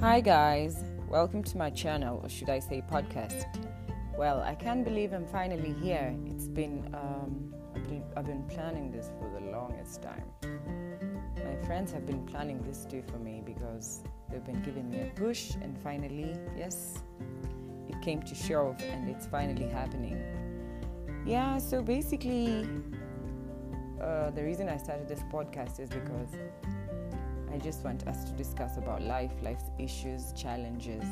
Hi, guys. Welcome to my channel, or should I say podcast. Well, I can't believe I'm finally here. It's been, um, I've been, planning this for the longest time. My friends have been planning this too for me because they've been giving me a push, and finally, yes, it came to show and it's finally happening. Yeah, so basically, uh, the reason I started this podcast is because I just want us to discuss about life, life's issues, challenges,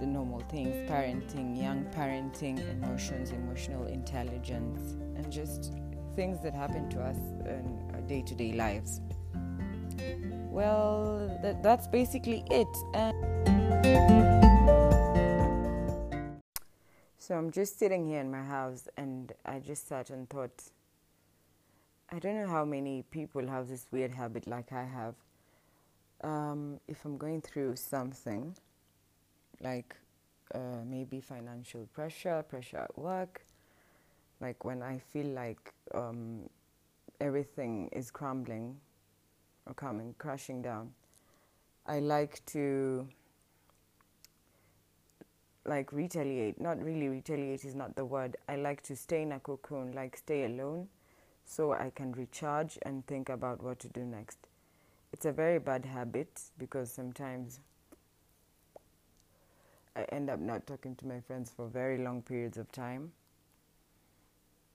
the normal things, parenting, young parenting, emotions, emotional intelligence, and just things that happen to us in our day to day lives. Well, that, that's basically it. And so I'm just sitting here in my house and I just sat and thought, I don't know how many people have this weird habit like I have. Um, if I'm going through something, like uh, maybe financial pressure, pressure at work, like when I feel like um, everything is crumbling or coming crashing down, I like to like retaliate. Not really retaliate is not the word. I like to stay in a cocoon, like stay alone so I can recharge and think about what to do next. It's a very bad habit because sometimes I end up not talking to my friends for very long periods of time.